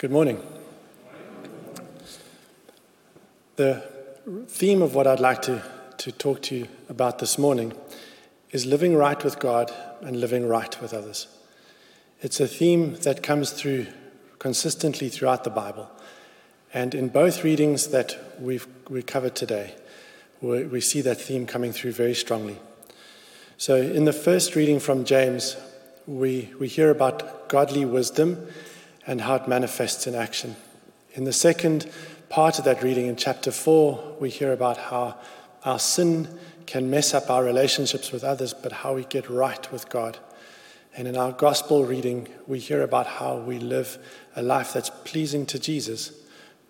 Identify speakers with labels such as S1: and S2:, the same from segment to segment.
S1: Good morning. The theme of what I'd like to, to talk to you about this morning is living right with God and living right with others. It's a theme that comes through consistently throughout the Bible. And in both readings that we've we covered today, we, we see that theme coming through very strongly. So, in the first reading from James, we, we hear about godly wisdom and how it manifests in action. In the second part of that reading, in chapter 4, we hear about how our sin can mess up our relationships with others, but how we get right with God. And in our gospel reading, we hear about how we live a life that's pleasing to Jesus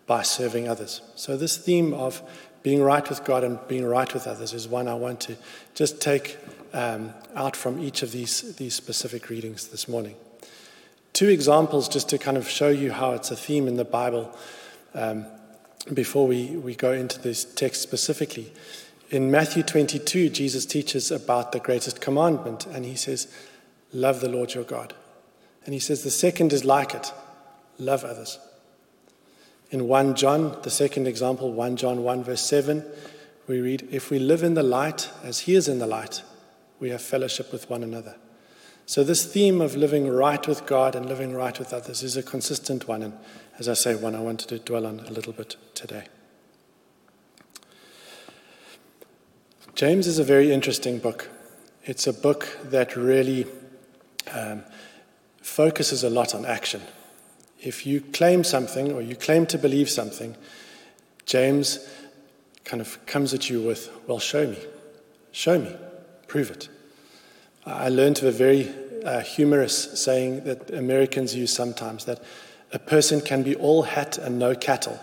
S1: by serving others. So, this theme of being right with God and being right with others is one I want to just take um, out from each of these, these specific readings this morning. Two examples just to kind of show you how it's a theme in the Bible um, before we, we go into this text specifically. In Matthew 22, Jesus teaches about the greatest commandment, and he says, Love the Lord your God. And he says, The second is like it love others. In 1 John, the second example, 1 John 1, verse 7, we read, If we live in the light as he is in the light, we have fellowship with one another. So, this theme of living right with God and living right with others is a consistent one, and as I say, one I wanted to dwell on a little bit today. James is a very interesting book. It's a book that really um, focuses a lot on action. If you claim something or you claim to believe something, James kind of comes at you with, Well, show me. Show me. Prove it. I learned of a very uh, humorous saying that Americans use sometimes that a person can be all hat and no cattle.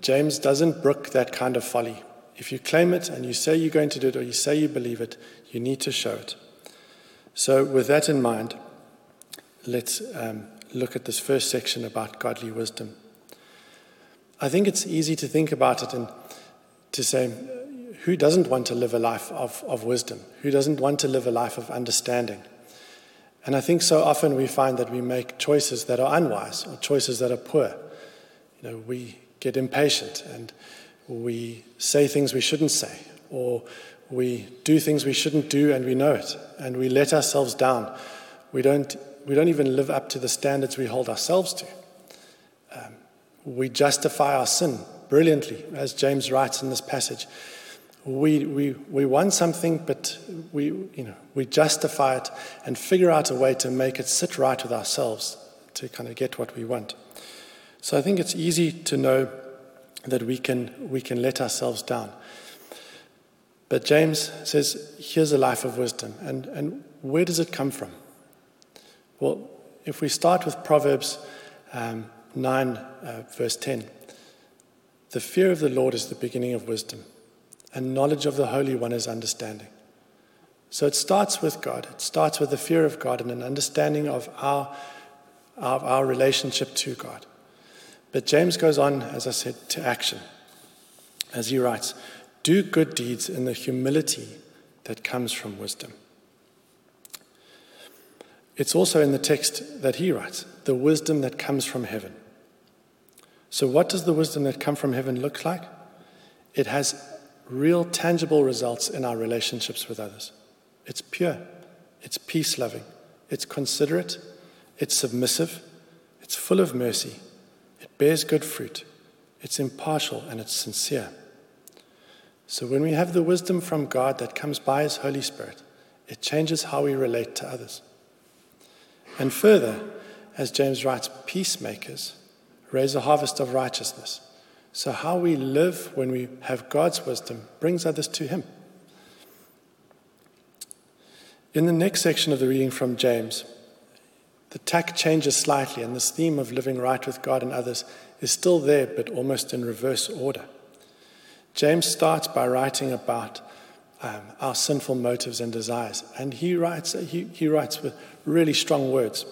S1: James doesn't brook that kind of folly. If you claim it and you say you're going to do it or you say you believe it, you need to show it. So, with that in mind, let's um, look at this first section about godly wisdom. I think it's easy to think about it and to say, who doesn't want to live a life of, of wisdom? Who doesn't want to live a life of understanding? And I think so often we find that we make choices that are unwise or choices that are poor. You know, we get impatient and we say things we shouldn't say, or we do things we shouldn't do and we know it, and we let ourselves down. We don't, we don't even live up to the standards we hold ourselves to. Um, we justify our sin brilliantly, as James writes in this passage we, we, we want something, but we, you know, we justify it and figure out a way to make it sit right with ourselves to kind of get what we want. So I think it's easy to know that we can, we can let ourselves down. But James says, here's a life of wisdom. And, and where does it come from? Well, if we start with Proverbs um, 9, uh, verse 10, the fear of the Lord is the beginning of wisdom and knowledge of the Holy One is understanding. So it starts with God. It starts with the fear of God and an understanding of our, of our relationship to God. But James goes on, as I said, to action. As he writes, do good deeds in the humility that comes from wisdom. It's also in the text that he writes, the wisdom that comes from heaven. So, what does the wisdom that comes from heaven look like? It has real tangible results in our relationships with others. It's pure, it's peace loving, it's considerate, it's submissive, it's full of mercy, it bears good fruit, it's impartial, and it's sincere. So when we have the wisdom from God that comes by His Holy Spirit, it changes how we relate to others. And further, as James writes, peacemakers raise a harvest of righteousness. So, how we live when we have God's wisdom brings others to Him. In the next section of the reading from James, the tack changes slightly, and this theme of living right with God and others is still there, but almost in reverse order. James starts by writing about um, our sinful motives and desires, and he writes, he, he writes with really strong words.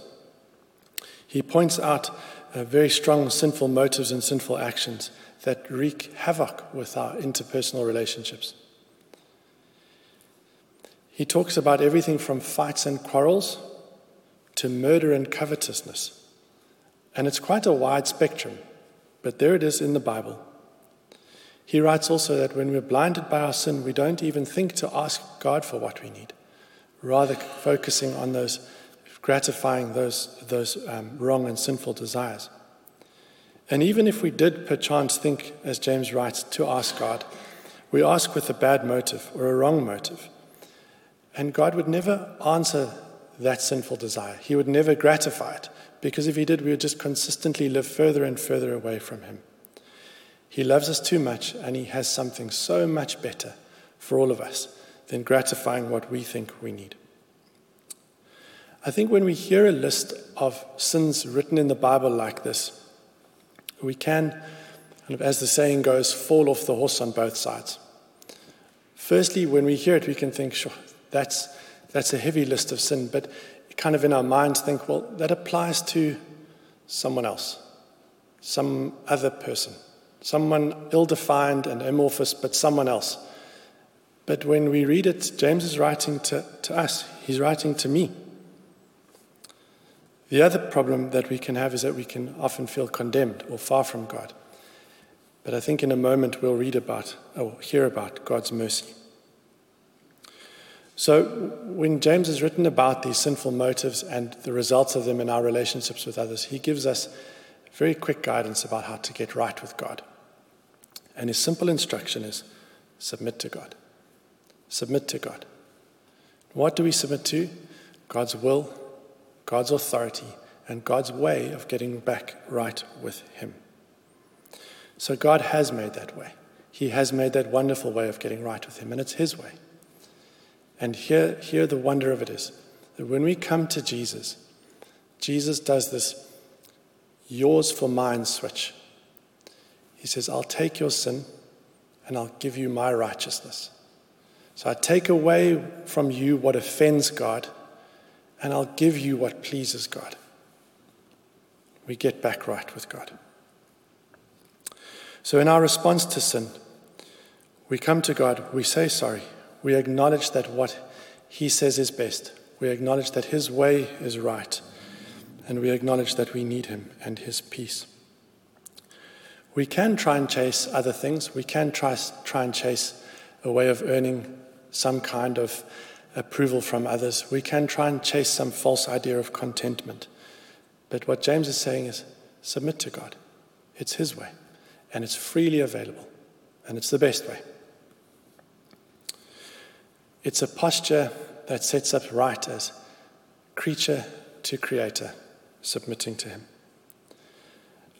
S1: He points out uh, very strong sinful motives and sinful actions that wreak havoc with our interpersonal relationships. He talks about everything from fights and quarrels to murder and covetousness. And it's quite a wide spectrum, but there it is in the Bible. He writes also that when we're blinded by our sin, we don't even think to ask God for what we need, rather focusing on those gratifying those, those um, wrong and sinful desires. And even if we did perchance think, as James writes, to ask God, we ask with a bad motive or a wrong motive. And God would never answer that sinful desire. He would never gratify it, because if He did, we would just consistently live further and further away from Him. He loves us too much, and He has something so much better for all of us than gratifying what we think we need. I think when we hear a list of sins written in the Bible like this, we can, as the saying goes, fall off the horse on both sides. Firstly, when we hear it, we can think, sure, that's, that's a heavy list of sin, but kind of in our minds think, well, that applies to someone else, some other person, someone ill defined and amorphous, but someone else. But when we read it, James is writing to, to us, he's writing to me. The other problem that we can have is that we can often feel condemned or far from God. But I think in a moment we'll read about or hear about God's mercy. So, when James has written about these sinful motives and the results of them in our relationships with others, he gives us very quick guidance about how to get right with God. And his simple instruction is submit to God. Submit to God. What do we submit to? God's will, God's authority, and God's way of getting back right with Him. So God has made that way. He has made that wonderful way of getting right with Him, and it's His way. And here, here the wonder of it is that when we come to Jesus, Jesus does this yours for mine switch. He says, I'll take your sin and I'll give you my righteousness. So I take away from you what offends God and I'll give you what pleases God. We get back right with God. So, in our response to sin, we come to God, we say sorry, we acknowledge that what He says is best, we acknowledge that His way is right, and we acknowledge that we need Him and His peace. We can try and chase other things, we can try, try and chase a way of earning some kind of approval from others, we can try and chase some false idea of contentment. But what James is saying is submit to God. It's His way and it's freely available, and it's the best way. It's a posture that sets up right as creature to creator, submitting to Him.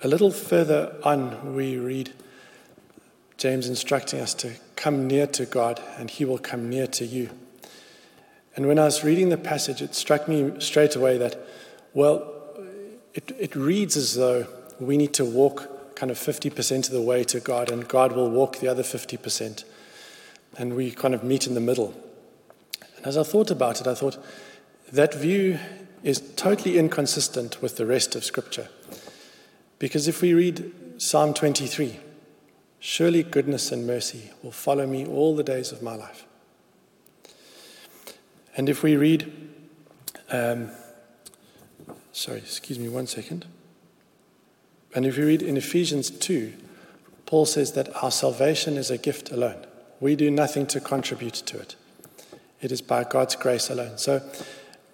S1: A little further on, we read James instructing us to come near to God, and He will come near to you. And when I was reading the passage, it struck me straight away that, well, it, it reads as though we need to walk kind of 50% of the way to God, and God will walk the other 50%. And we kind of meet in the middle. And as I thought about it, I thought that view is totally inconsistent with the rest of Scripture. Because if we read Psalm 23, surely goodness and mercy will follow me all the days of my life. And if we read, um, sorry, excuse me one second. And if you read in Ephesians 2, Paul says that our salvation is a gift alone. We do nothing to contribute to it. It is by God's grace alone. So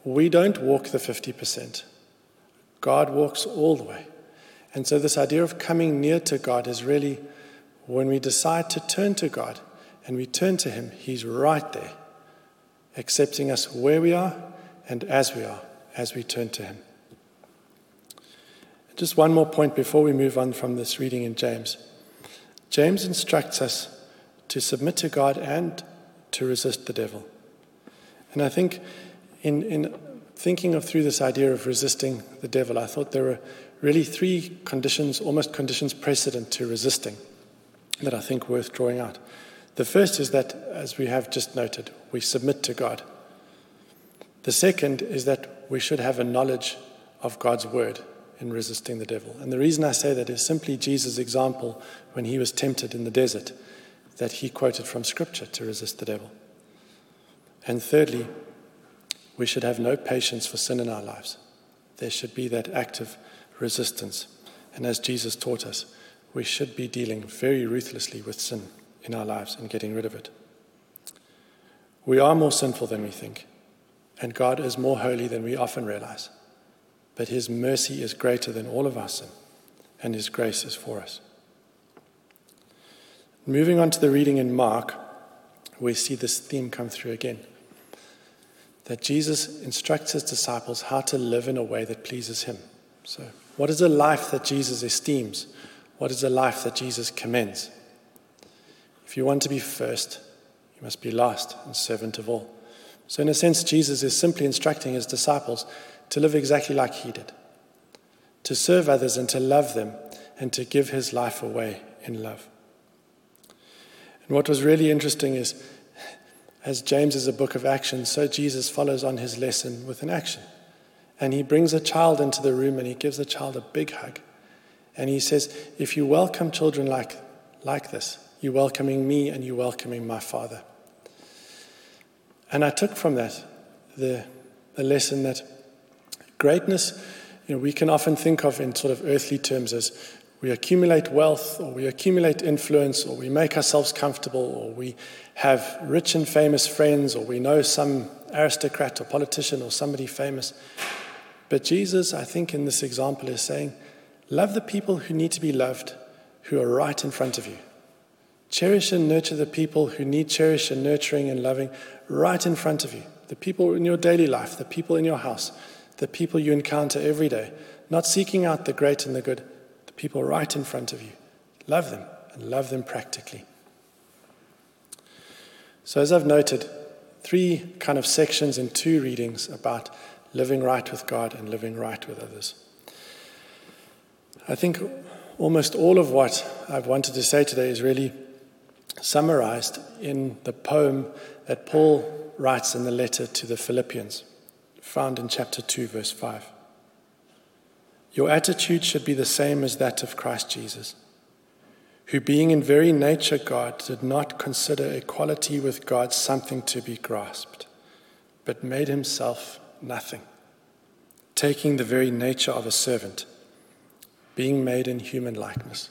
S1: we don't walk the 50%. God walks all the way. And so this idea of coming near to God is really when we decide to turn to God and we turn to Him, He's right there, accepting us where we are and as we are, as we turn to Him. Just one more point before we move on from this reading in James. James instructs us to submit to God and to resist the devil. And I think in, in thinking of through this idea of resisting the devil, I thought there were really three conditions, almost conditions precedent to resisting, that I think worth drawing out. The first is that, as we have just noted, we submit to God. The second is that we should have a knowledge of God's word in resisting the devil. And the reason I say that is simply Jesus' example when he was tempted in the desert, that he quoted from Scripture to resist the devil. And thirdly, we should have no patience for sin in our lives. There should be that active resistance. And as Jesus taught us, we should be dealing very ruthlessly with sin in our lives and getting rid of it. We are more sinful than we think, and God is more holy than we often realize. But His mercy is greater than all of our sin, and His grace is for us. Moving on to the reading in Mark, we see this theme come through again that Jesus instructs his disciples how to live in a way that pleases him. So, what is a life that Jesus esteems? What is a life that Jesus commends? If you want to be first, you must be last and servant of all. So, in a sense, Jesus is simply instructing his disciples to live exactly like he did to serve others and to love them and to give his life away in love. And what was really interesting is, as James is a book of action, so Jesus follows on his lesson with an action. And he brings a child into the room and he gives the child a big hug. And he says, If you welcome children like, like this, you're welcoming me and you're welcoming my Father. And I took from that the, the lesson that greatness, you know, we can often think of in sort of earthly terms as we accumulate wealth or we accumulate influence or we make ourselves comfortable or we have rich and famous friends or we know some aristocrat or politician or somebody famous. But Jesus, I think, in this example is saying, love the people who need to be loved, who are right in front of you. Cherish and nurture the people who need cherish and nurturing and loving right in front of you. The people in your daily life, the people in your house, the people you encounter every day. Not seeking out the great and the good, the people right in front of you. Love them and love them practically. So, as I've noted, three kind of sections in two readings about living right with God and living right with others. I think almost all of what I've wanted to say today is really summarized in the poem that Paul writes in the letter to the Philippians, found in chapter 2, verse 5. Your attitude should be the same as that of Christ Jesus, who, being in very nature God, did not consider equality with God something to be grasped, but made himself nothing, taking the very nature of a servant, being made in human likeness.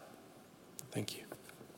S1: Thank you.